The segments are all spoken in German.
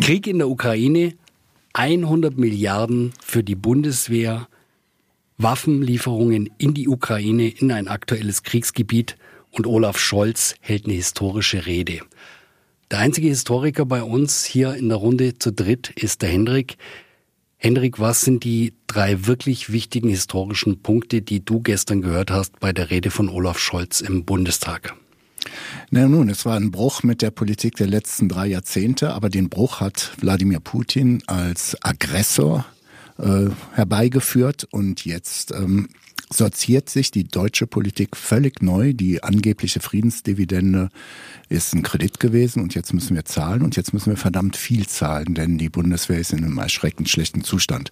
Krieg in der Ukraine, 100 Milliarden für die Bundeswehr, Waffenlieferungen in die Ukraine, in ein aktuelles Kriegsgebiet und Olaf Scholz hält eine historische Rede. Der einzige Historiker bei uns hier in der Runde zu dritt ist der Hendrik. Hendrik, was sind die drei wirklich wichtigen historischen Punkte, die du gestern gehört hast bei der Rede von Olaf Scholz im Bundestag? Na nun, es war ein Bruch mit der Politik der letzten drei Jahrzehnte, aber den Bruch hat Wladimir Putin als Aggressor äh, herbeigeführt und jetzt ähm, sortiert sich die deutsche Politik völlig neu. Die angebliche Friedensdividende ist ein Kredit gewesen und jetzt müssen wir zahlen und jetzt müssen wir verdammt viel zahlen, denn die Bundeswehr ist in einem erschreckend schlechten Zustand.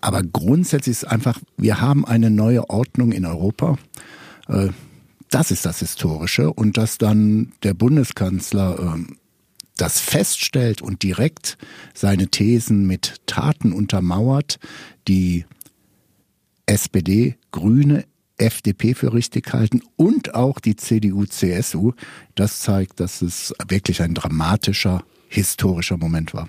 Aber grundsätzlich ist einfach, wir haben eine neue Ordnung in Europa. Äh, das ist das Historische und dass dann der Bundeskanzler ähm, das feststellt und direkt seine Thesen mit Taten untermauert, die SPD, Grüne, FDP für richtig halten und auch die CDU, CSU, das zeigt, dass es wirklich ein dramatischer, historischer Moment war.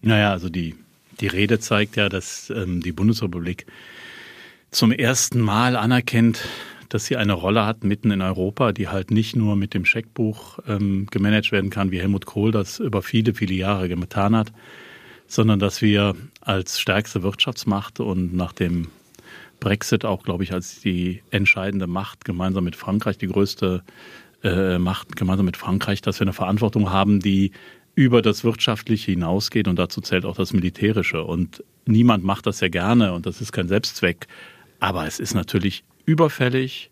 Naja, also die, die Rede zeigt ja, dass ähm, die Bundesrepublik zum ersten Mal anerkennt, dass sie eine Rolle hat mitten in Europa, die halt nicht nur mit dem Scheckbuch ähm, gemanagt werden kann, wie Helmut Kohl das über viele, viele Jahre getan hat, sondern dass wir als stärkste Wirtschaftsmacht und nach dem Brexit auch, glaube ich, als die entscheidende Macht gemeinsam mit Frankreich, die größte äh, Macht gemeinsam mit Frankreich, dass wir eine Verantwortung haben, die über das Wirtschaftliche hinausgeht und dazu zählt auch das Militärische. Und niemand macht das ja gerne und das ist kein Selbstzweck. Aber es ist natürlich überfällig,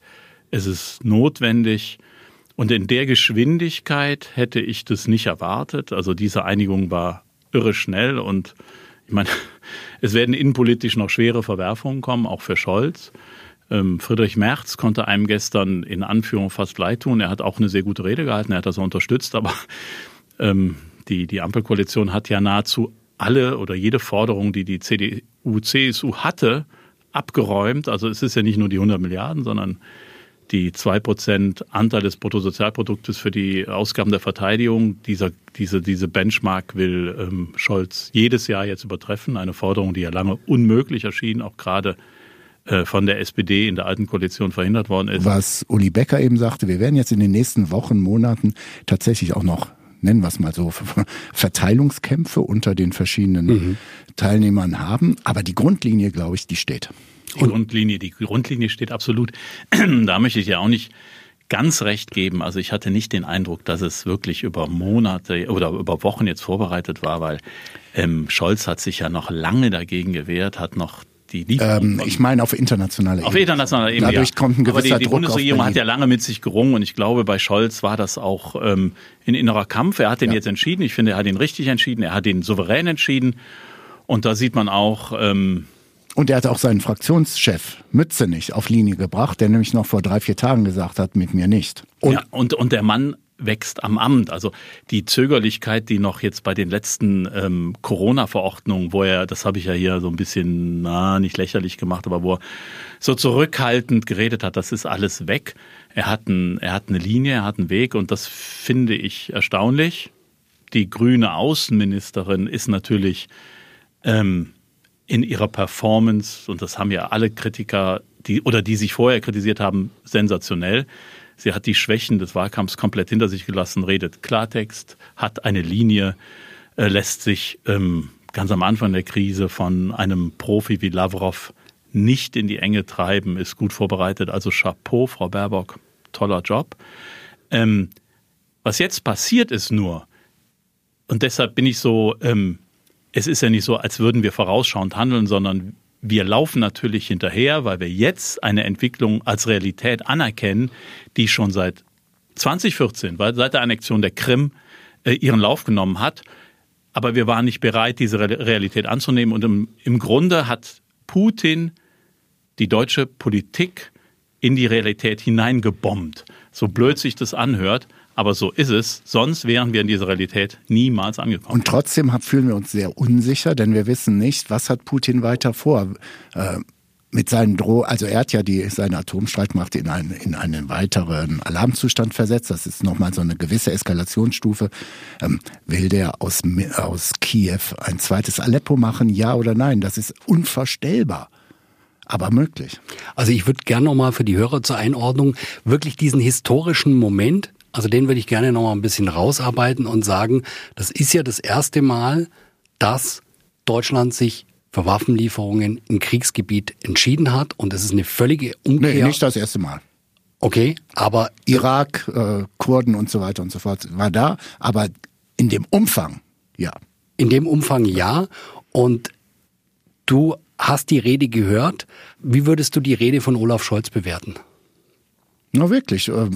es ist notwendig. Und in der Geschwindigkeit hätte ich das nicht erwartet. Also diese Einigung war irre schnell und ich meine, es werden innenpolitisch noch schwere Verwerfungen kommen, auch für Scholz. Ähm, Friedrich Merz konnte einem gestern in Anführung fast leid tun. Er hat auch eine sehr gute Rede gehalten, er hat das unterstützt, aber ähm, die, die Ampelkoalition hat ja nahezu alle oder jede Forderung, die die CDU, CSU hatte, abgeräumt. Also es ist ja nicht nur die 100 Milliarden, sondern die 2% Anteil des Bruttosozialproduktes für die Ausgaben der Verteidigung. Dieser, diese, diese Benchmark will ähm, Scholz jedes Jahr jetzt übertreffen. Eine Forderung, die ja lange unmöglich erschien, auch gerade äh, von der SPD in der alten Koalition verhindert worden ist. Was Uli Becker eben sagte, wir werden jetzt in den nächsten Wochen, Monaten tatsächlich auch noch nennen wir es mal so, Verteilungskämpfe unter den verschiedenen mhm. Teilnehmern haben. Aber die Grundlinie, glaube ich, die steht. Die Grundlinie, die Grundlinie steht absolut. da möchte ich ja auch nicht ganz recht geben. Also ich hatte nicht den Eindruck, dass es wirklich über Monate oder über Wochen jetzt vorbereitet war, weil ähm, Scholz hat sich ja noch lange dagegen gewehrt, hat noch die Lieferung. Ähm, ich meine auf internationaler Ebene. Auf internationaler Ebene. Dadurch ja. kommt ein gewisser Aber die, die Druck Bundesregierung hat ja lange mit sich gerungen und ich glaube, bei Scholz war das auch ähm, ein innerer Kampf. Er hat den ja. jetzt entschieden. Ich finde, er hat ihn richtig entschieden. Er hat ihn souverän entschieden. Und da sieht man auch, ähm, und er hat auch seinen Fraktionschef Mütze nicht auf Linie gebracht, der nämlich noch vor drei, vier Tagen gesagt hat, mit mir nicht. Und, ja, und, und der Mann wächst am Amt. Also die Zögerlichkeit, die noch jetzt bei den letzten ähm, Corona-Verordnungen, wo er, das habe ich ja hier so ein bisschen, na, nicht lächerlich gemacht, aber wo er so zurückhaltend geredet hat, das ist alles weg. Er hat, ein, er hat eine Linie, er hat einen Weg und das finde ich erstaunlich. Die grüne Außenministerin ist natürlich ähm, in ihrer Performance, und das haben ja alle Kritiker, die oder die sich vorher kritisiert haben, sensationell. Sie hat die Schwächen des Wahlkampfs komplett hinter sich gelassen, redet Klartext, hat eine Linie, äh, lässt sich ähm, ganz am Anfang der Krise von einem Profi wie Lavrov nicht in die Enge treiben, ist gut vorbereitet. Also Chapeau, Frau Baerbock, toller Job. Ähm, was jetzt passiert ist nur, und deshalb bin ich so ähm, es ist ja nicht so, als würden wir vorausschauend handeln, sondern wir laufen natürlich hinterher, weil wir jetzt eine Entwicklung als Realität anerkennen, die schon seit 2014, weil seit der Annexion der Krim äh, ihren Lauf genommen hat. Aber wir waren nicht bereit, diese Realität anzunehmen. Und im, im Grunde hat Putin die deutsche Politik in die Realität hineingebombt. So blöd sich das anhört. Aber so ist es. Sonst wären wir in dieser Realität niemals angekommen. Und trotzdem fühlen wir uns sehr unsicher, denn wir wissen nicht, was hat Putin weiter vor. Äh, mit seinen Droh, also er hat ja die, seine Atomstreitmacht in einen, in einen weiteren Alarmzustand versetzt. Das ist nochmal so eine gewisse Eskalationsstufe. Ähm, will der aus, aus Kiew ein zweites Aleppo machen? Ja oder nein? Das ist unvorstellbar. Aber möglich. Also ich würde gerne nochmal für die Hörer zur Einordnung wirklich diesen historischen Moment, also den würde ich gerne nochmal ein bisschen rausarbeiten und sagen, das ist ja das erste Mal, dass Deutschland sich für Waffenlieferungen im Kriegsgebiet entschieden hat und es ist eine völlige Umkehr. Nee, nicht das erste Mal. Okay, aber Irak, äh, Kurden und so weiter und so fort war da, aber in dem Umfang, ja. In dem Umfang ja. Und du hast die Rede gehört. Wie würdest du die Rede von Olaf Scholz bewerten? Na wirklich, äh,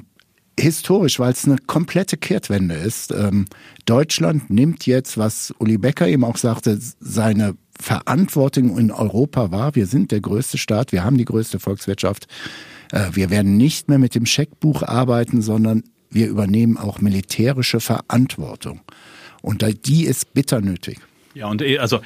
historisch, weil es eine komplette Kehrtwende ist. Ähm, Deutschland nimmt jetzt, was Uli Becker eben auch sagte, seine Verantwortung in Europa wahr. Wir sind der größte Staat, wir haben die größte Volkswirtschaft. Äh, wir werden nicht mehr mit dem Scheckbuch arbeiten, sondern wir übernehmen auch militärische Verantwortung. Und die ist bitter nötig. Ja, und eh, also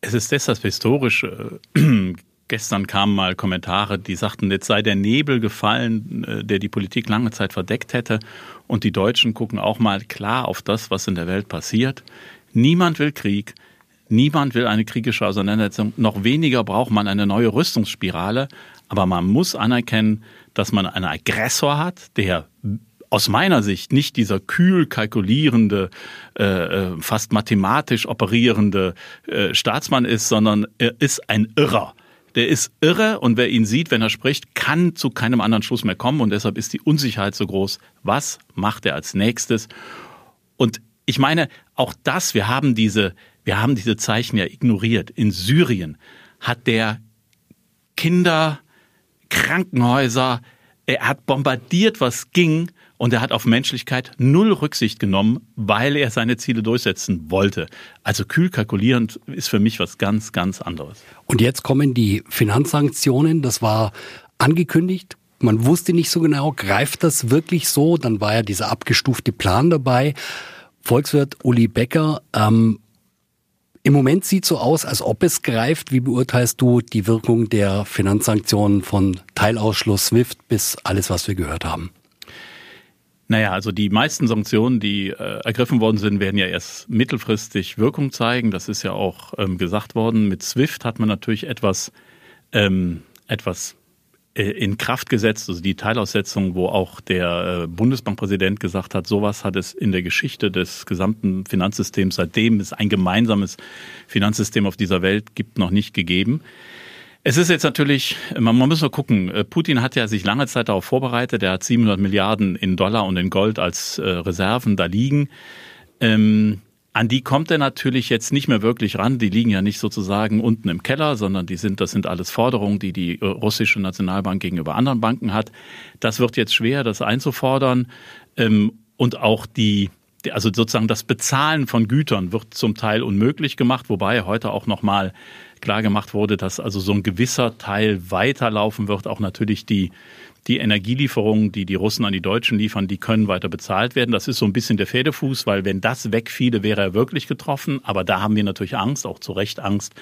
es ist deshalb historisch. Äh, gestern kamen mal Kommentare, die sagten, jetzt sei der Nebel gefallen, äh, der die Politik lange Zeit verdeckt hätte. Und die Deutschen gucken auch mal klar auf das, was in der Welt passiert. Niemand will Krieg. Niemand will eine kriegerische Auseinandersetzung. Noch weniger braucht man eine neue Rüstungsspirale. Aber man muss anerkennen, dass man einen Aggressor hat, der aus meiner Sicht nicht dieser kühl kalkulierende, äh, äh, fast mathematisch operierende äh, Staatsmann ist, sondern er ist ein Irrer. Der ist irre und wer ihn sieht, wenn er spricht, kann zu keinem anderen Schluss mehr kommen und deshalb ist die Unsicherheit so groß. Was macht er als nächstes? Und ich meine, auch das, wir haben diese, wir haben diese Zeichen ja ignoriert. In Syrien hat der Kinder, Krankenhäuser, er hat bombardiert, was ging und er hat auf Menschlichkeit null Rücksicht genommen, weil er seine Ziele durchsetzen wollte. Also kühl kalkulierend ist für mich was ganz, ganz anderes. Und jetzt kommen die Finanzsanktionen. Das war angekündigt. Man wusste nicht so genau, greift das wirklich so? Dann war ja dieser abgestufte Plan dabei. Volkswirt Uli Becker, ähm, im Moment sieht so aus, als ob es greift. Wie beurteilst du die Wirkung der Finanzsanktionen von Teilausschluss SWIFT bis alles, was wir gehört haben? Naja, also die meisten Sanktionen, die äh, ergriffen worden sind, werden ja erst mittelfristig Wirkung zeigen. Das ist ja auch ähm, gesagt worden. Mit SWIFT hat man natürlich etwas, ähm, etwas äh, in Kraft gesetzt, also die Teilaussetzung, wo auch der äh, Bundesbankpräsident gesagt hat, sowas hat es in der Geschichte des gesamten Finanzsystems, seitdem es ein gemeinsames Finanzsystem auf dieser Welt gibt, noch nicht gegeben. Es ist jetzt natürlich, man, man muss nur gucken, äh, Putin hat ja sich lange Zeit darauf vorbereitet, er hat 700 Milliarden in Dollar und in Gold als äh, Reserven da liegen. Ähm, an die kommt er natürlich jetzt nicht mehr wirklich ran. Die liegen ja nicht sozusagen unten im Keller, sondern die sind, das sind alles Forderungen, die die äh, russische Nationalbank gegenüber anderen Banken hat. Das wird jetzt schwer, das einzufordern. Ähm, und auch die, also sozusagen das Bezahlen von Gütern wird zum Teil unmöglich gemacht, wobei heute auch nochmal klar gemacht wurde, dass also so ein gewisser Teil weiterlaufen wird. Auch natürlich die, die Energielieferungen, die die Russen an die Deutschen liefern, die können weiter bezahlt werden. Das ist so ein bisschen der Pferdefuß, weil wenn das wegfiele, wäre er wirklich getroffen. Aber da haben wir natürlich Angst, auch zu Recht Angst,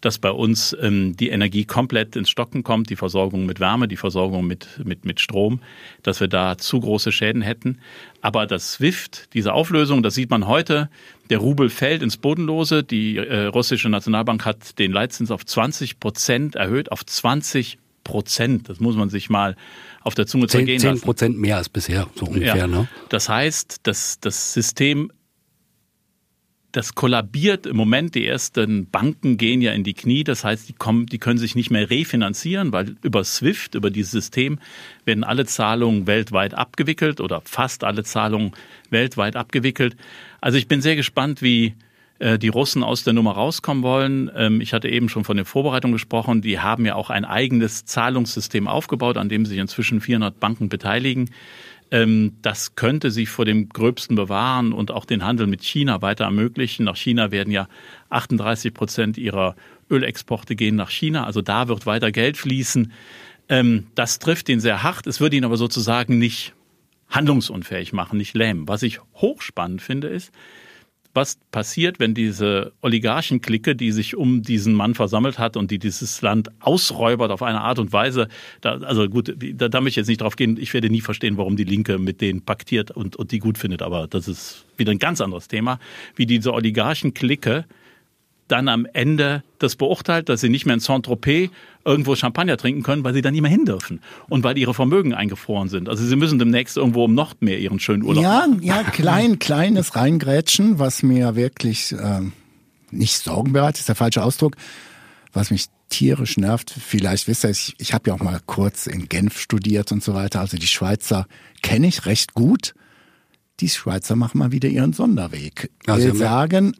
dass bei uns ähm, die Energie komplett ins Stocken kommt, die Versorgung mit Wärme, die Versorgung mit, mit, mit Strom, dass wir da zu große Schäden hätten. Aber das SWIFT, diese Auflösung, das sieht man heute, der Rubel fällt ins Bodenlose. Die äh, russische Nationalbank hat den Leitzins auf 20 Prozent erhöht, auf 20 Prozent. Das muss man sich mal auf der Zunge zergehen 10 Prozent mehr als bisher, so ungefähr. Ja. Ne? Das heißt, dass das System das kollabiert im Moment. Die ersten Banken gehen ja in die Knie. Das heißt, die kommen, die können sich nicht mehr refinanzieren, weil über SWIFT, über dieses System, werden alle Zahlungen weltweit abgewickelt oder fast alle Zahlungen weltweit abgewickelt. Also ich bin sehr gespannt, wie äh, die Russen aus der Nummer rauskommen wollen. Ähm, ich hatte eben schon von den Vorbereitungen gesprochen. Die haben ja auch ein eigenes Zahlungssystem aufgebaut, an dem sich inzwischen 400 Banken beteiligen. Ähm, das könnte sich vor dem Gröbsten bewahren und auch den Handel mit China weiter ermöglichen. Nach China werden ja 38 Prozent ihrer Ölexporte gehen nach China. Also da wird weiter Geld fließen. Ähm, das trifft ihn sehr hart. Es würde ihn aber sozusagen nicht handlungsunfähig machen, nicht lähmen. Was ich hochspannend finde, ist, was passiert, wenn diese Oligarchenklicke, die sich um diesen Mann versammelt hat und die dieses Land ausräubert auf eine Art und Weise, da, also gut, da, da möchte ich jetzt nicht drauf gehen, ich werde nie verstehen, warum die Linke mit denen paktiert und, und die gut findet, aber das ist wieder ein ganz anderes Thema, wie diese Oligarchenklicke dann am Ende das beurteilt, dass sie nicht mehr in Saint-Tropez irgendwo Champagner trinken können, weil sie da nicht mehr hin dürfen und weil ihre Vermögen eingefroren sind. Also sie müssen demnächst irgendwo im Nordmeer ihren schönen Urlaub ja, machen. Ja, klein, kleines Reingrätschen, was mir wirklich äh, nicht Sorgen bereitet, ist der falsche Ausdruck, was mich tierisch nervt. Vielleicht wisst ihr, ich, ich habe ja auch mal kurz in Genf studiert und so weiter. Also die Schweizer kenne ich recht gut. Die Schweizer machen mal wieder ihren Sonderweg. Also Wir sagen,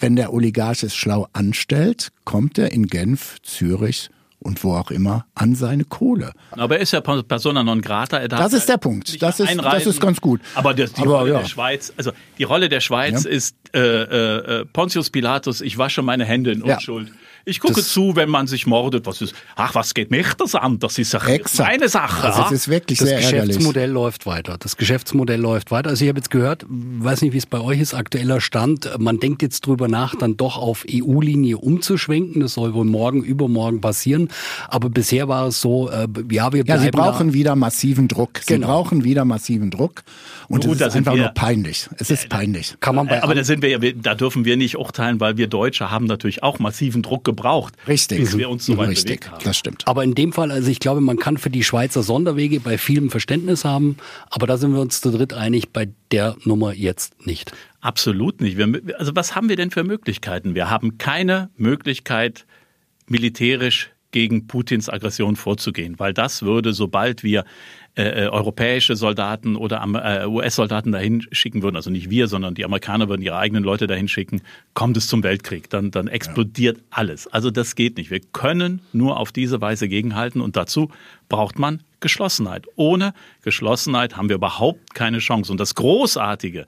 wenn der Oligarch es schlau anstellt, kommt er in Genf, Zürich und wo auch immer an seine Kohle. Aber er ist ja persona non grata. das ist der Punkt. Das ist, das ist ganz gut. Aber das, die Aber, Rolle ja. der Schweiz, also die Rolle der Schweiz ja. ist äh, äh, Pontius Pilatus, ich wasche meine Hände in Unschuld. Ja. Ich gucke das, zu, wenn man sich mordet. Was ist, ach, was geht mich das an? Das ist eine Sache. Also es ist wirklich das sehr Geschäftsmodell ärgerlich. läuft weiter. Das Geschäftsmodell läuft weiter. Also ich habe jetzt gehört, weiß nicht, wie es bei euch ist, aktueller Stand. Man denkt jetzt drüber nach, dann doch auf EU-Linie umzuschwenken. Das soll wohl morgen, übermorgen passieren. Aber bisher war es so, äh, ja, wir bleiben Ja, sie brauchen da. wieder massiven Druck. Sie genau. brauchen wieder massiven Druck. Und Gut, es ist einfach wir, nur peinlich. Es ist peinlich. Kann man bei aber da sind wir ja, da dürfen wir nicht urteilen, weil wir Deutsche haben natürlich auch massiven Druck gebraucht. Richtig. Bis wir uns so weit Richtig, haben. das stimmt. Aber in dem Fall, also ich glaube, man kann für die Schweizer Sonderwege bei vielem Verständnis haben, aber da sind wir uns zu dritt einig, bei der Nummer jetzt nicht. Absolut nicht. Wir, also was haben wir denn für Möglichkeiten? Wir haben keine Möglichkeit, militärisch gegen Putins Aggression vorzugehen, weil das würde, sobald wir äh, äh europäische Soldaten oder äh, US-Soldaten dahin schicken würden, also nicht wir, sondern die Amerikaner würden ihre eigenen Leute dahin schicken, kommt es zum Weltkrieg. Dann, dann explodiert ja. alles. Also das geht nicht. Wir können nur auf diese Weise gegenhalten und dazu braucht man Geschlossenheit. Ohne Geschlossenheit haben wir überhaupt keine Chance. Und das Großartige,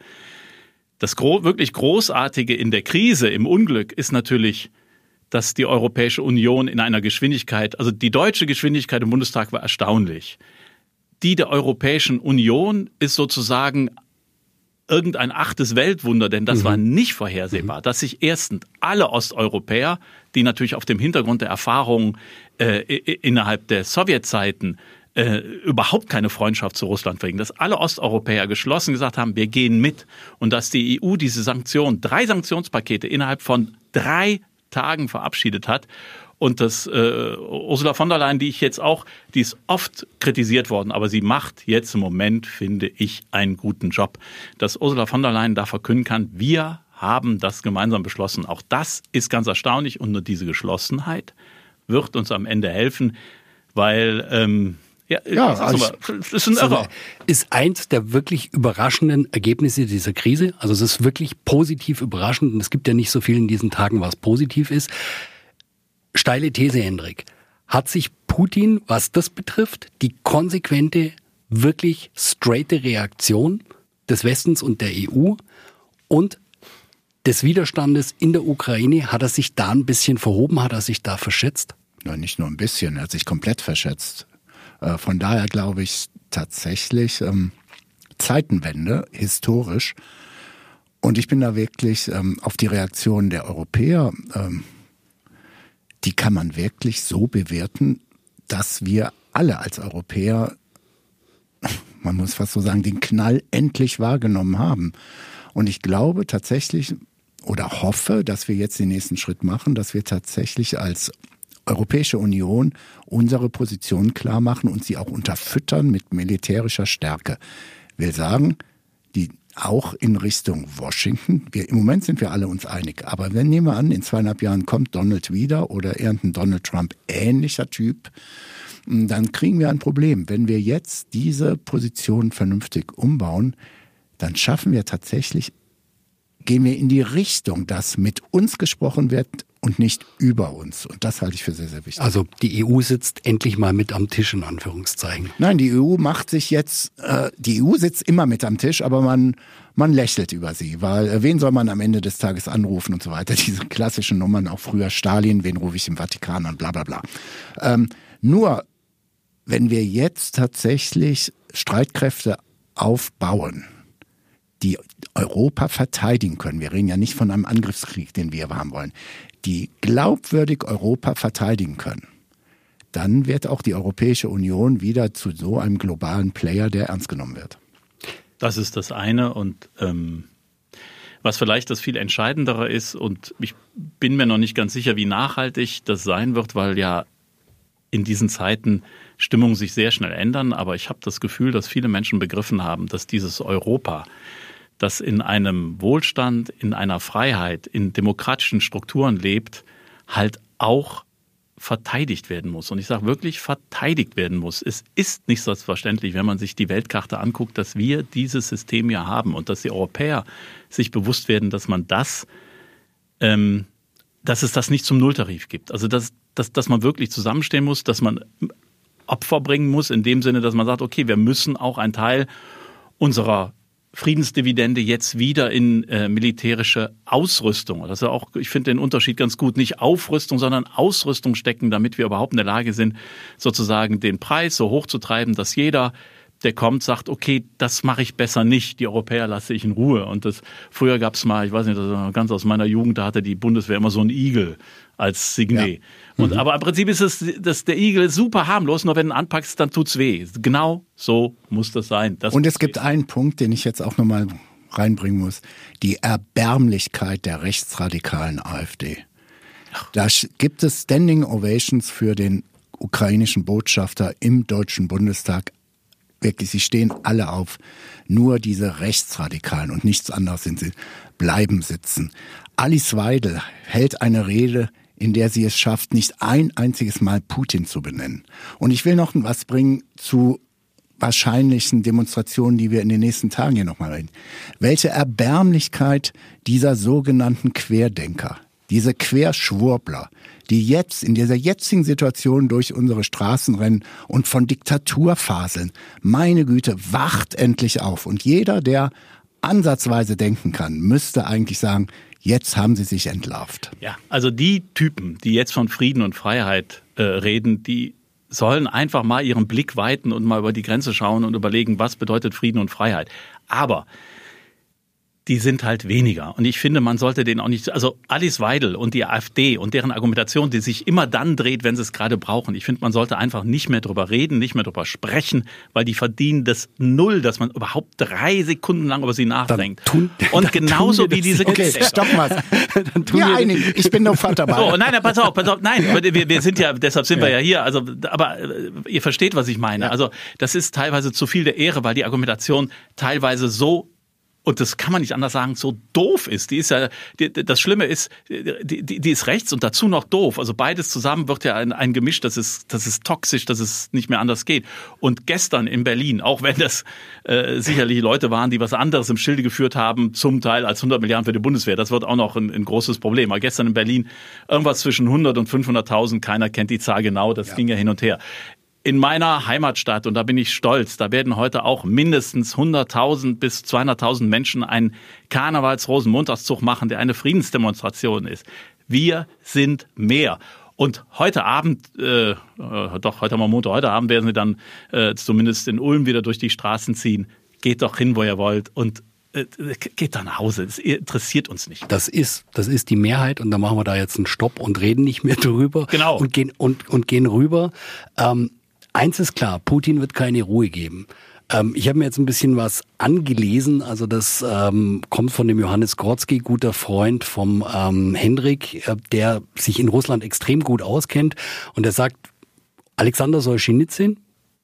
das gro wirklich Großartige in der Krise, im Unglück ist natürlich, dass die Europäische Union in einer Geschwindigkeit, also die deutsche Geschwindigkeit im Bundestag war erstaunlich. Die der Europäischen Union ist sozusagen irgendein achtes Weltwunder, denn das mhm. war nicht vorhersehbar, mhm. dass sich erstens alle Osteuropäer, die natürlich auf dem Hintergrund der Erfahrungen äh, innerhalb der Sowjetzeiten äh, überhaupt keine Freundschaft zu Russland pflegen, dass alle Osteuropäer geschlossen gesagt haben, wir gehen mit und dass die EU diese Sanktionen, drei Sanktionspakete innerhalb von drei Tagen verabschiedet hat. Und das äh, Ursula von der Leyen, die ich jetzt auch, die ist oft kritisiert worden, aber sie macht jetzt im Moment, finde ich, einen guten Job. Dass Ursula von der Leyen da verkünden kann, wir haben das gemeinsam beschlossen. Auch das ist ganz erstaunlich und nur diese Geschlossenheit wird uns am Ende helfen, weil ähm, ja, ja also das ist ein Irrer. Ist eins der wirklich überraschenden Ergebnisse dieser Krise. Also es ist wirklich positiv überraschend und es gibt ja nicht so viel in diesen Tagen, was positiv ist. Steile These, Hendrik. Hat sich Putin, was das betrifft, die konsequente, wirklich straighte Reaktion des Westens und der EU und des Widerstandes in der Ukraine, hat er sich da ein bisschen verhoben, hat er sich da verschätzt? Nein, nicht nur ein bisschen, er hat sich komplett verschätzt. Äh, von daher glaube ich tatsächlich ähm, Zeitenwende, historisch. Und ich bin da wirklich ähm, auf die Reaktion der Europäer, ähm, die kann man wirklich so bewerten, dass wir alle als Europäer, man muss fast so sagen, den Knall endlich wahrgenommen haben. Und ich glaube tatsächlich oder hoffe, dass wir jetzt den nächsten Schritt machen, dass wir tatsächlich als Europäische Union unsere Position klar machen und sie auch unterfüttern mit militärischer Stärke. Will sagen, die auch in Richtung Washington. Wir, Im Moment sind wir alle uns einig. Aber wenn nehmen wir an, in zweieinhalb Jahren kommt Donald wieder oder irgendein Donald Trump ähnlicher Typ, dann kriegen wir ein Problem. Wenn wir jetzt diese Position vernünftig umbauen, dann schaffen wir tatsächlich, gehen wir in die Richtung, dass mit uns gesprochen wird und nicht über uns. Und das halte ich für sehr, sehr wichtig. Also die EU sitzt endlich mal mit am Tisch, in Anführungszeichen. Nein, die EU macht sich jetzt, äh, die EU sitzt immer mit am Tisch, aber man, man lächelt über sie, weil äh, wen soll man am Ende des Tages anrufen und so weiter. Diese klassischen Nummern, auch früher Stalin, wen rufe ich im Vatikan an, bla bla bla. Ähm, nur, wenn wir jetzt tatsächlich Streitkräfte aufbauen, die Europa verteidigen können, wir reden ja nicht von einem Angriffskrieg, den wir haben wollen, die glaubwürdig Europa verteidigen können, dann wird auch die Europäische Union wieder zu so einem globalen Player, der ernst genommen wird. Das ist das eine und ähm, was vielleicht das viel Entscheidendere ist und ich bin mir noch nicht ganz sicher, wie nachhaltig das sein wird, weil ja in diesen Zeiten Stimmungen sich sehr schnell ändern, aber ich habe das Gefühl, dass viele Menschen begriffen haben, dass dieses Europa, das in einem Wohlstand, in einer Freiheit, in demokratischen Strukturen lebt, halt auch verteidigt werden muss. Und ich sage wirklich verteidigt werden muss. Es ist nicht selbstverständlich, wenn man sich die Weltkarte anguckt, dass wir dieses System ja haben und dass die Europäer sich bewusst werden, dass man das, ähm, dass es das nicht zum Nulltarif gibt. Also dass, dass, dass man wirklich zusammenstehen muss, dass man Opfer bringen muss, in dem Sinne, dass man sagt, okay, wir müssen auch einen Teil unserer Friedensdividende jetzt wieder in äh, militärische Ausrüstung. Das ist auch, ich finde den Unterschied ganz gut, nicht Aufrüstung, sondern Ausrüstung stecken, damit wir überhaupt in der Lage sind, sozusagen den Preis so hoch zu treiben, dass jeder der kommt, sagt, okay, das mache ich besser nicht. Die Europäer lasse ich in Ruhe. Und das früher gab es mal, ich weiß nicht, das war ganz aus meiner Jugend, da hatte die Bundeswehr immer so einen Igel als Signet. Ja. Und, mhm. Aber im Prinzip ist es, dass der Igel super harmlos, nur wenn du ihn anpackst, dann tut's weh. Genau so muss das sein. Das Und es gibt einen Punkt, den ich jetzt auch nochmal reinbringen muss. Die Erbärmlichkeit der rechtsradikalen AfD. Da gibt es Standing Ovations für den ukrainischen Botschafter im Deutschen Bundestag wirklich, sie stehen alle auf. Nur diese Rechtsradikalen und nichts anderes sind sie, bleiben sitzen. Alice Weidel hält eine Rede, in der sie es schafft, nicht ein einziges Mal Putin zu benennen. Und ich will noch was bringen zu wahrscheinlichen Demonstrationen, die wir in den nächsten Tagen hier nochmal reden. Welche Erbärmlichkeit dieser sogenannten Querdenker, diese Querschwurbler, die jetzt in dieser jetzigen Situation durch unsere Straßen rennen und von Diktatur faseln. Meine Güte, wacht endlich auf. Und jeder, der ansatzweise denken kann, müsste eigentlich sagen, jetzt haben sie sich entlarvt. Ja, also die Typen, die jetzt von Frieden und Freiheit äh, reden, die sollen einfach mal ihren Blick weiten und mal über die Grenze schauen und überlegen, was bedeutet Frieden und Freiheit. Aber die sind halt weniger. Und ich finde, man sollte den auch nicht, also Alice Weidel und die AfD und deren Argumentation, die sich immer dann dreht, wenn sie es gerade brauchen. Ich finde, man sollte einfach nicht mehr drüber reden, nicht mehr drüber sprechen, weil die verdienen das Null, dass man überhaupt drei Sekunden lang über sie nachdenkt. Tun, und genauso wie diese Okay, stopp mal. dann tun ja, einig. Ich bin doch Vater dabei. So, nein, pass auf, pass auf. Nein, wir, wir sind ja, deshalb sind ja. wir ja hier. Also, aber äh, ihr versteht, was ich meine. Ja. Also, das ist teilweise zu viel der Ehre, weil die Argumentation teilweise so und das kann man nicht anders sagen, so doof ist. Die ist ja, die, das Schlimme ist, die, die, die ist rechts und dazu noch doof. Also beides zusammen wird ja ein, ein Gemisch, das ist, das ist toxisch, dass es nicht mehr anders geht. Und gestern in Berlin, auch wenn das äh, sicherlich Leute waren, die was anderes im Schilde geführt haben, zum Teil als 100 Milliarden für die Bundeswehr, das wird auch noch ein, ein großes Problem. Aber gestern in Berlin irgendwas zwischen 100 und 500.000, keiner kennt die Zahl genau, das ja. ging ja hin und her in meiner Heimatstadt, und da bin ich stolz, da werden heute auch mindestens 100.000 bis 200.000 Menschen einen Karnevals-Rosenmontagszug machen, der eine Friedensdemonstration ist. Wir sind mehr. Und heute Abend, äh, doch, heute am Montag, heute Abend werden sie dann äh, zumindest in Ulm wieder durch die Straßen ziehen. Geht doch hin, wo ihr wollt und äh, geht da nach Hause. Das interessiert uns nicht. Das ist, das ist die Mehrheit und da machen wir da jetzt einen Stopp und reden nicht mehr drüber. Genau. Und gehen, und, und gehen rüber. Ähm, Eins ist klar, Putin wird keine Ruhe geben. Ähm, ich habe mir jetzt ein bisschen was angelesen, also das ähm, kommt von dem Johannes Grotzky, guter Freund vom ähm, Hendrik, äh, der sich in Russland extrem gut auskennt und er sagt, Alexander Solzhenitsyn,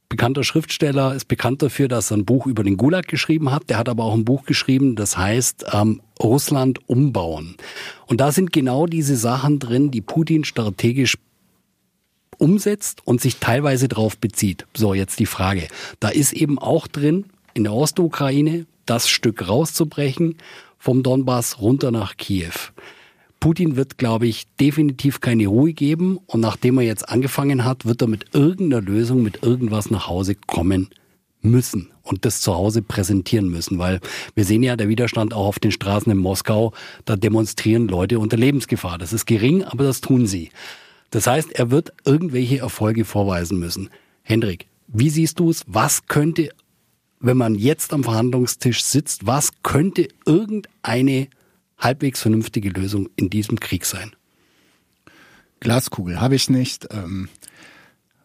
bekannter Schriftsteller, ist bekannt dafür, dass er ein Buch über den Gulag geschrieben hat. Der hat aber auch ein Buch geschrieben, das heißt ähm, Russland umbauen. Und da sind genau diese Sachen drin, die Putin strategisch umsetzt und sich teilweise darauf bezieht. So, jetzt die Frage. Da ist eben auch drin, in der Ostukraine das Stück rauszubrechen vom Donbass runter nach Kiew. Putin wird, glaube ich, definitiv keine Ruhe geben und nachdem er jetzt angefangen hat, wird er mit irgendeiner Lösung, mit irgendwas nach Hause kommen müssen und das zu Hause präsentieren müssen, weil wir sehen ja der Widerstand auch auf den Straßen in Moskau, da demonstrieren Leute unter Lebensgefahr. Das ist gering, aber das tun sie. Das heißt, er wird irgendwelche Erfolge vorweisen müssen. Hendrik, wie siehst du es? Was könnte wenn man jetzt am Verhandlungstisch sitzt, was könnte irgendeine halbwegs vernünftige Lösung in diesem Krieg sein? Glaskugel habe ich nicht. Ähm,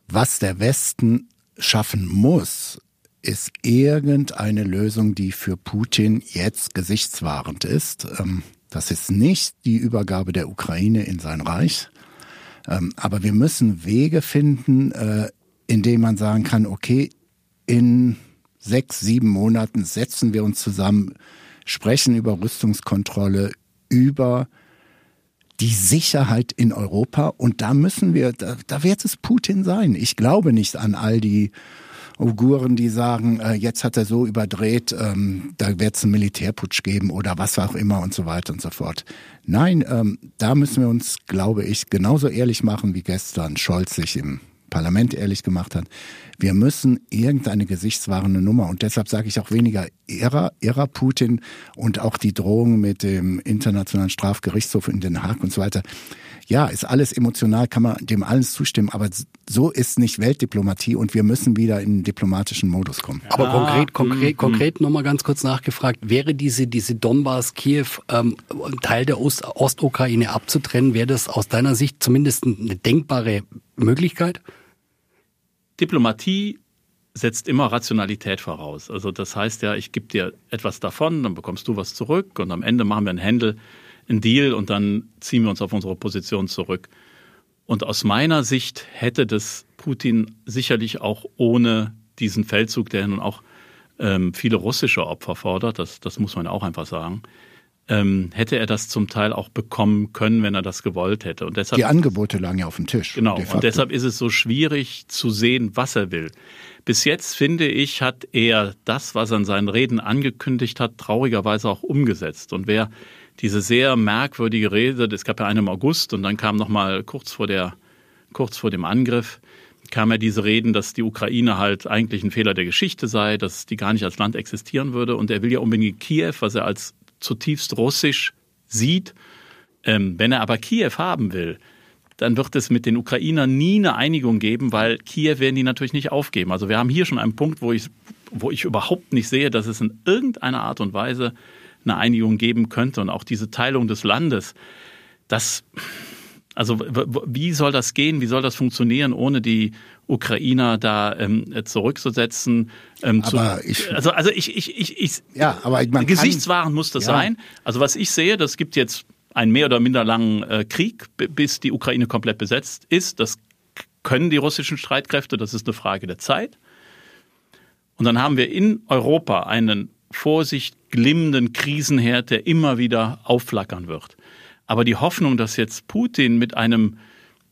was der Westen schaffen muss, ist irgendeine Lösung, die für Putin jetzt gesichtswahrend ist. Ähm, das ist nicht die Übergabe der Ukraine in sein Reich. Ähm, aber wir müssen Wege finden, äh, in denen man sagen kann, okay, in sechs, sieben Monaten setzen wir uns zusammen, sprechen über Rüstungskontrolle, über die Sicherheit in Europa. Und da müssen wir, da, da wird es Putin sein. Ich glaube nicht an all die Uiguren, die sagen, äh, jetzt hat er so überdreht, ähm, da wird es einen Militärputsch geben oder was auch immer und so weiter und so fort. Nein, ähm, da müssen wir uns, glaube ich, genauso ehrlich machen, wie gestern Scholz sich im Parlament ehrlich gemacht hat. Wir müssen irgendeine gesichtswahrende Nummer und deshalb sage ich auch weniger Ära, Ära Putin und auch die Drohung mit dem Internationalen Strafgerichtshof in Den Haag und so weiter. Ja, ist alles emotional, kann man dem alles zustimmen, aber so ist nicht Weltdiplomatie und wir müssen wieder in den diplomatischen Modus kommen. Aber konkret, konkret, mhm. konkret nochmal ganz kurz nachgefragt, wäre diese, diese Donbass, Kiew, ähm, Teil der Ost Ostukraine abzutrennen, wäre das aus deiner Sicht zumindest eine denkbare Möglichkeit? Diplomatie setzt immer Rationalität voraus. Also das heißt ja, ich gebe dir etwas davon, dann bekommst du was zurück und am Ende machen wir einen Händel, einen Deal und dann ziehen wir uns auf unsere Position zurück. Und aus meiner Sicht hätte das Putin sicherlich auch ohne diesen Feldzug, der nun auch ähm, viele russische Opfer fordert, das, das muss man auch einfach sagen, ähm, hätte er das zum Teil auch bekommen können, wenn er das gewollt hätte. Und deshalb, die Angebote lagen ja auf dem Tisch. Genau. Und deshalb ist es so schwierig zu sehen, was er will. Bis jetzt, finde ich, hat er das, was er in seinen Reden angekündigt hat, traurigerweise auch umgesetzt. Und wer diese sehr merkwürdige Rede, es gab ja eine im August und dann kam noch mal kurz vor der, kurz vor dem Angriff, kam ja diese Reden, dass die Ukraine halt eigentlich ein Fehler der Geschichte sei, dass die gar nicht als Land existieren würde. Und er will ja unbedingt Kiew, was er als zutiefst russisch sieht. Ähm, wenn er aber Kiew haben will, dann wird es mit den Ukrainern nie eine Einigung geben, weil Kiew werden die natürlich nicht aufgeben. Also wir haben hier schon einen Punkt, wo ich, wo ich überhaupt nicht sehe, dass es in irgendeiner Art und Weise eine Einigung geben könnte. Und auch diese Teilung des Landes, das, also wie soll das gehen? Wie soll das funktionieren, ohne die Ukrainer da ähm, zurückzusetzen? Ähm, aber zu, ich, also also ich ich ich, ich ja, aber man Gesichtswaren muss das ja. sein. Also was ich sehe, das gibt jetzt einen mehr oder minder langen äh, Krieg, bis die Ukraine komplett besetzt ist. Das können die russischen Streitkräfte. Das ist eine Frage der Zeit. Und dann haben wir in Europa einen Vorsicht glimmenden Krisenherd, der immer wieder aufflackern wird. Aber die Hoffnung, dass jetzt Putin mit einem,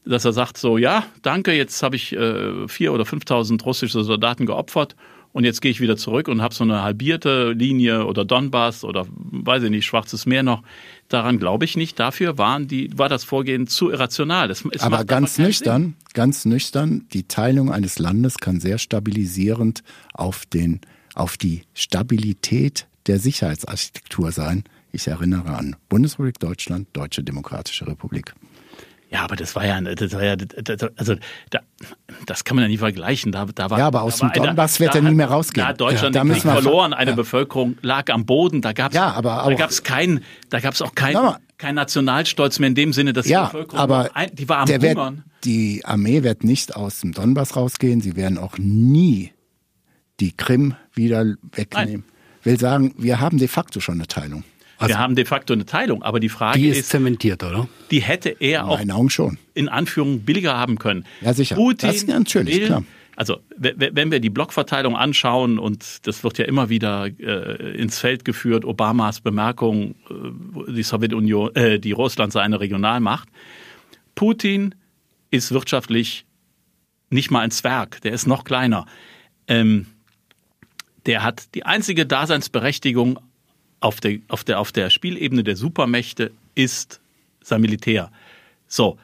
dass er sagt so, ja, danke, jetzt habe ich äh, vier oder 5.000 russische Soldaten geopfert und jetzt gehe ich wieder zurück und habe so eine halbierte Linie oder Donbass oder weiß ich nicht, Schwarzes Meer noch. Daran glaube ich nicht. Dafür waren die, war das Vorgehen zu irrational. Das, Aber ganz nüchtern, Sinn. ganz nüchtern, die Teilung eines Landes kann sehr stabilisierend auf den, auf die Stabilität der Sicherheitsarchitektur sein. Ich erinnere an Bundesrepublik Deutschland, Deutsche Demokratische Republik. Ja, aber das war ja, das war ja, also da, das kann man ja nie vergleichen. Da, da war, ja, aber aus dem Donbass wird er nie mehr rausgehen. Da hat Deutschland ja, den Krieg verloren, eine ja. Bevölkerung lag am Boden. Da gab es, ja, aber da gab's kein, da gab's auch kein, kein Nationalstolz mehr in dem Sinne, dass ja, die Bevölkerung, aber die war am Hungern. Wird, die Armee wird nicht aus dem Donbass rausgehen. Sie werden auch nie die Krim wieder wegnehmen. Nein. Will sagen, wir haben de facto schon eine Teilung. Also wir haben de facto eine Teilung, aber die Frage die ist, ist zementiert, oder? Die hätte er auch Augen schon. in Anführung billiger haben können. Ja, sicher. Putin das ist natürlich, will, klar. Also wenn wir die Blockverteilung anschauen und das wird ja immer wieder äh, ins Feld geführt, Obamas Bemerkung, äh, die Sowjetunion, äh, die Russland sei eine Regionalmacht. Putin ist wirtschaftlich nicht mal ein Zwerg, der ist noch kleiner. Ähm, der hat die einzige Daseinsberechtigung auf der, auf der, auf der Spielebene der Supermächte ist sein Militär. So.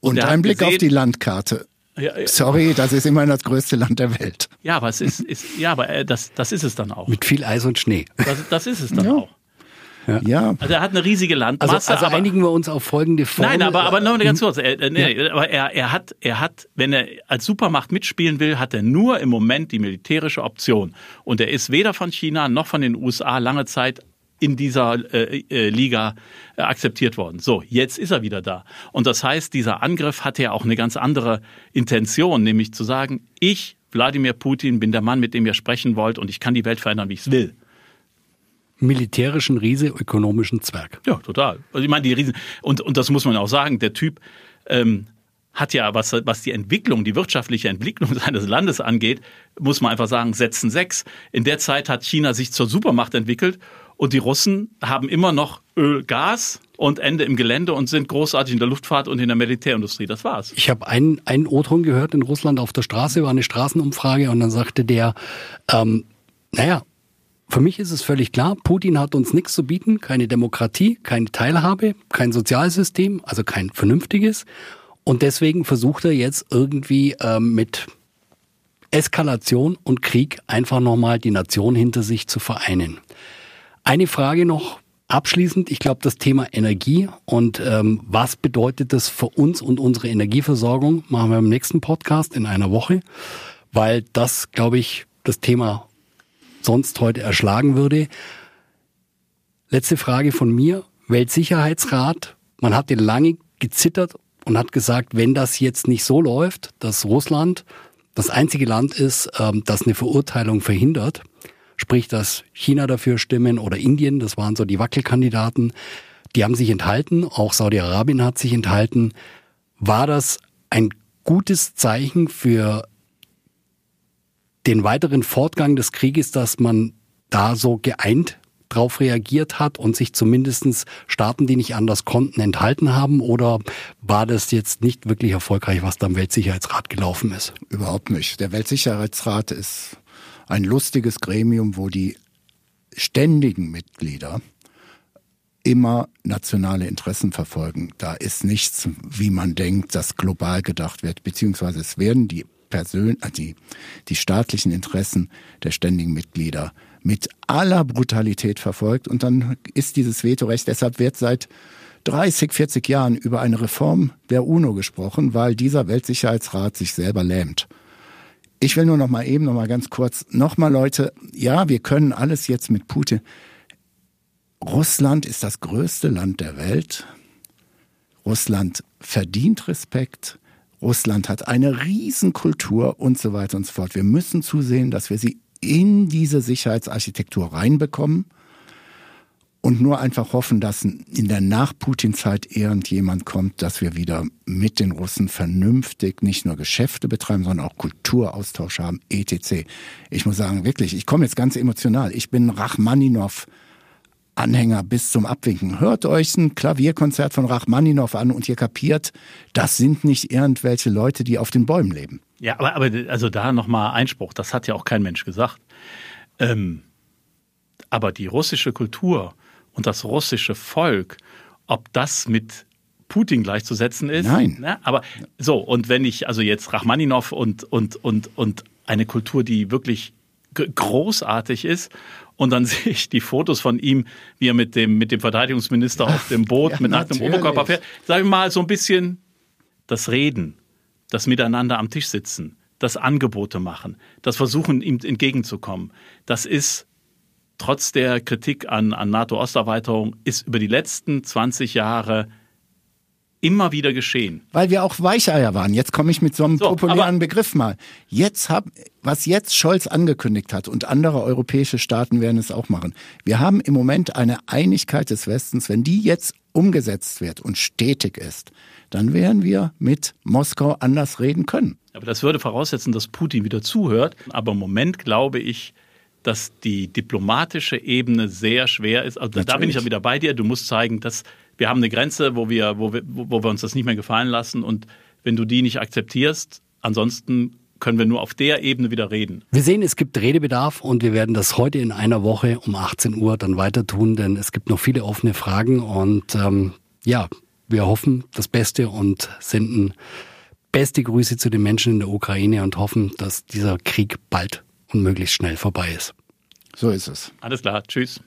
Und, Und ein Blick gesehen, auf die Landkarte. Ja, ja. Sorry, das ist immerhin das größte Land der Welt. Ja, aber es ist, ist ja, aber äh, das, das ist es dann auch. Mit viel Eis und Schnee. Das, das ist es dann ja. auch. Ja. ja. Also er hat eine riesige Landmasse. Also, also einigen wir uns auf folgende Formel. Nein, aber, aber noch ganz kurz. Er, äh, nee, ja. aber er, er, hat, er hat, wenn er als Supermacht mitspielen will, hat er nur im Moment die militärische Option. Und er ist weder von China noch von den USA lange Zeit in dieser äh, äh, Liga äh, akzeptiert worden. So, jetzt ist er wieder da. Und das heißt, dieser Angriff hatte ja auch eine ganz andere Intention, nämlich zu sagen, ich, Wladimir Putin, bin der Mann, mit dem ihr sprechen wollt und ich kann die Welt verändern, wie ich es will militärischen Riese, ökonomischen Zwerg. Ja, total. Also ich meine, die Riesen, und, und das muss man auch sagen, der Typ ähm, hat ja, was, was die Entwicklung, die wirtschaftliche Entwicklung seines Landes angeht, muss man einfach sagen, setzen sechs. In der Zeit hat China sich zur Supermacht entwickelt und die Russen haben immer noch Öl, Gas und Ende im Gelände und sind großartig in der Luftfahrt und in der Militärindustrie. Das war's. Ich habe einen, einen O-Ton gehört in Russland auf der Straße, war eine Straßenumfrage und dann sagte der, ähm, naja, für mich ist es völlig klar, Putin hat uns nichts zu bieten, keine Demokratie, keine Teilhabe, kein Sozialsystem, also kein vernünftiges. Und deswegen versucht er jetzt irgendwie ähm, mit Eskalation und Krieg einfach nochmal die Nation hinter sich zu vereinen. Eine Frage noch abschließend. Ich glaube, das Thema Energie und ähm, was bedeutet das für uns und unsere Energieversorgung, machen wir im nächsten Podcast in einer Woche, weil das, glaube ich, das Thema sonst heute erschlagen würde. Letzte Frage von mir. Weltsicherheitsrat. Man hatte lange gezittert und hat gesagt, wenn das jetzt nicht so läuft, dass Russland das einzige Land ist, ähm, das eine Verurteilung verhindert, Sprich, dass China dafür stimmen oder Indien, das waren so die Wackelkandidaten, die haben sich enthalten, auch Saudi-Arabien hat sich enthalten. War das ein gutes Zeichen für den weiteren Fortgang des Krieges, dass man da so geeint drauf reagiert hat und sich zumindestens Staaten, die nicht anders konnten, enthalten haben? Oder war das jetzt nicht wirklich erfolgreich, was da im Weltsicherheitsrat gelaufen ist? Überhaupt nicht. Der Weltsicherheitsrat ist ein lustiges Gremium, wo die ständigen Mitglieder immer nationale Interessen verfolgen. Da ist nichts, wie man denkt, das global gedacht wird, beziehungsweise es werden die Persön äh, die, die staatlichen Interessen der ständigen Mitglieder mit aller Brutalität verfolgt und dann ist dieses Vetorecht, deshalb wird seit 30, 40 Jahren über eine Reform der UNO gesprochen, weil dieser Weltsicherheitsrat sich selber lähmt. Ich will nur noch mal eben noch mal ganz kurz noch mal Leute, ja, wir können alles jetzt mit Putin. Russland ist das größte Land der Welt. Russland verdient Respekt. Russland hat eine Riesenkultur und so weiter und so fort. Wir müssen zusehen, dass wir sie in diese Sicherheitsarchitektur reinbekommen und nur einfach hoffen, dass in der Nach-Putin-Zeit irgendjemand kommt, dass wir wieder mit den Russen vernünftig nicht nur Geschäfte betreiben, sondern auch Kulturaustausch haben, etc. Ich muss sagen, wirklich, ich komme jetzt ganz emotional. Ich bin Rachmaninov. Anhänger bis zum Abwinken. Hört euch ein Klavierkonzert von Rachmaninov an und ihr kapiert, das sind nicht irgendwelche Leute, die auf den Bäumen leben. Ja, aber, aber also da nochmal Einspruch, das hat ja auch kein Mensch gesagt. Ähm, aber die russische Kultur und das russische Volk, ob das mit Putin gleichzusetzen ist. Nein. Ne? Aber so, und wenn ich also jetzt Rachmaninov und, und, und, und eine Kultur, die wirklich großartig ist, und dann sehe ich die Fotos von ihm, wie er mit dem, mit dem Verteidigungsminister auf dem Boot ja, mit nacktem Oberkörper fährt. Sagen wir mal so ein bisschen das Reden, das Miteinander am Tisch sitzen, das Angebote machen, das Versuchen, ihm entgegenzukommen. Das ist trotz der Kritik an, an NATO-Osterweiterung ist über die letzten 20 Jahre immer wieder geschehen. Weil wir auch Weicheier waren. Jetzt komme ich mit so einem so, populären Begriff mal. Jetzt hab, was jetzt Scholz angekündigt hat und andere europäische Staaten werden es auch machen. Wir haben im Moment eine Einigkeit des Westens. Wenn die jetzt umgesetzt wird und stetig ist, dann werden wir mit Moskau anders reden können. Aber das würde voraussetzen, dass Putin wieder zuhört. Aber im Moment glaube ich, dass die diplomatische Ebene sehr schwer ist. Also Natürlich. da bin ich ja wieder bei dir. Du musst zeigen, dass wir haben eine Grenze, wo wir, wo wir, wo wir uns das nicht mehr gefallen lassen. Und wenn du die nicht akzeptierst, ansonsten können wir nur auf der Ebene wieder reden. Wir sehen, es gibt Redebedarf und wir werden das heute in einer Woche um 18 Uhr dann weiter tun, denn es gibt noch viele offene Fragen und ähm, ja, wir hoffen das Beste und senden beste Grüße zu den Menschen in der Ukraine und hoffen, dass dieser Krieg bald und möglichst schnell vorbei ist. So ist es. Alles klar. Tschüss.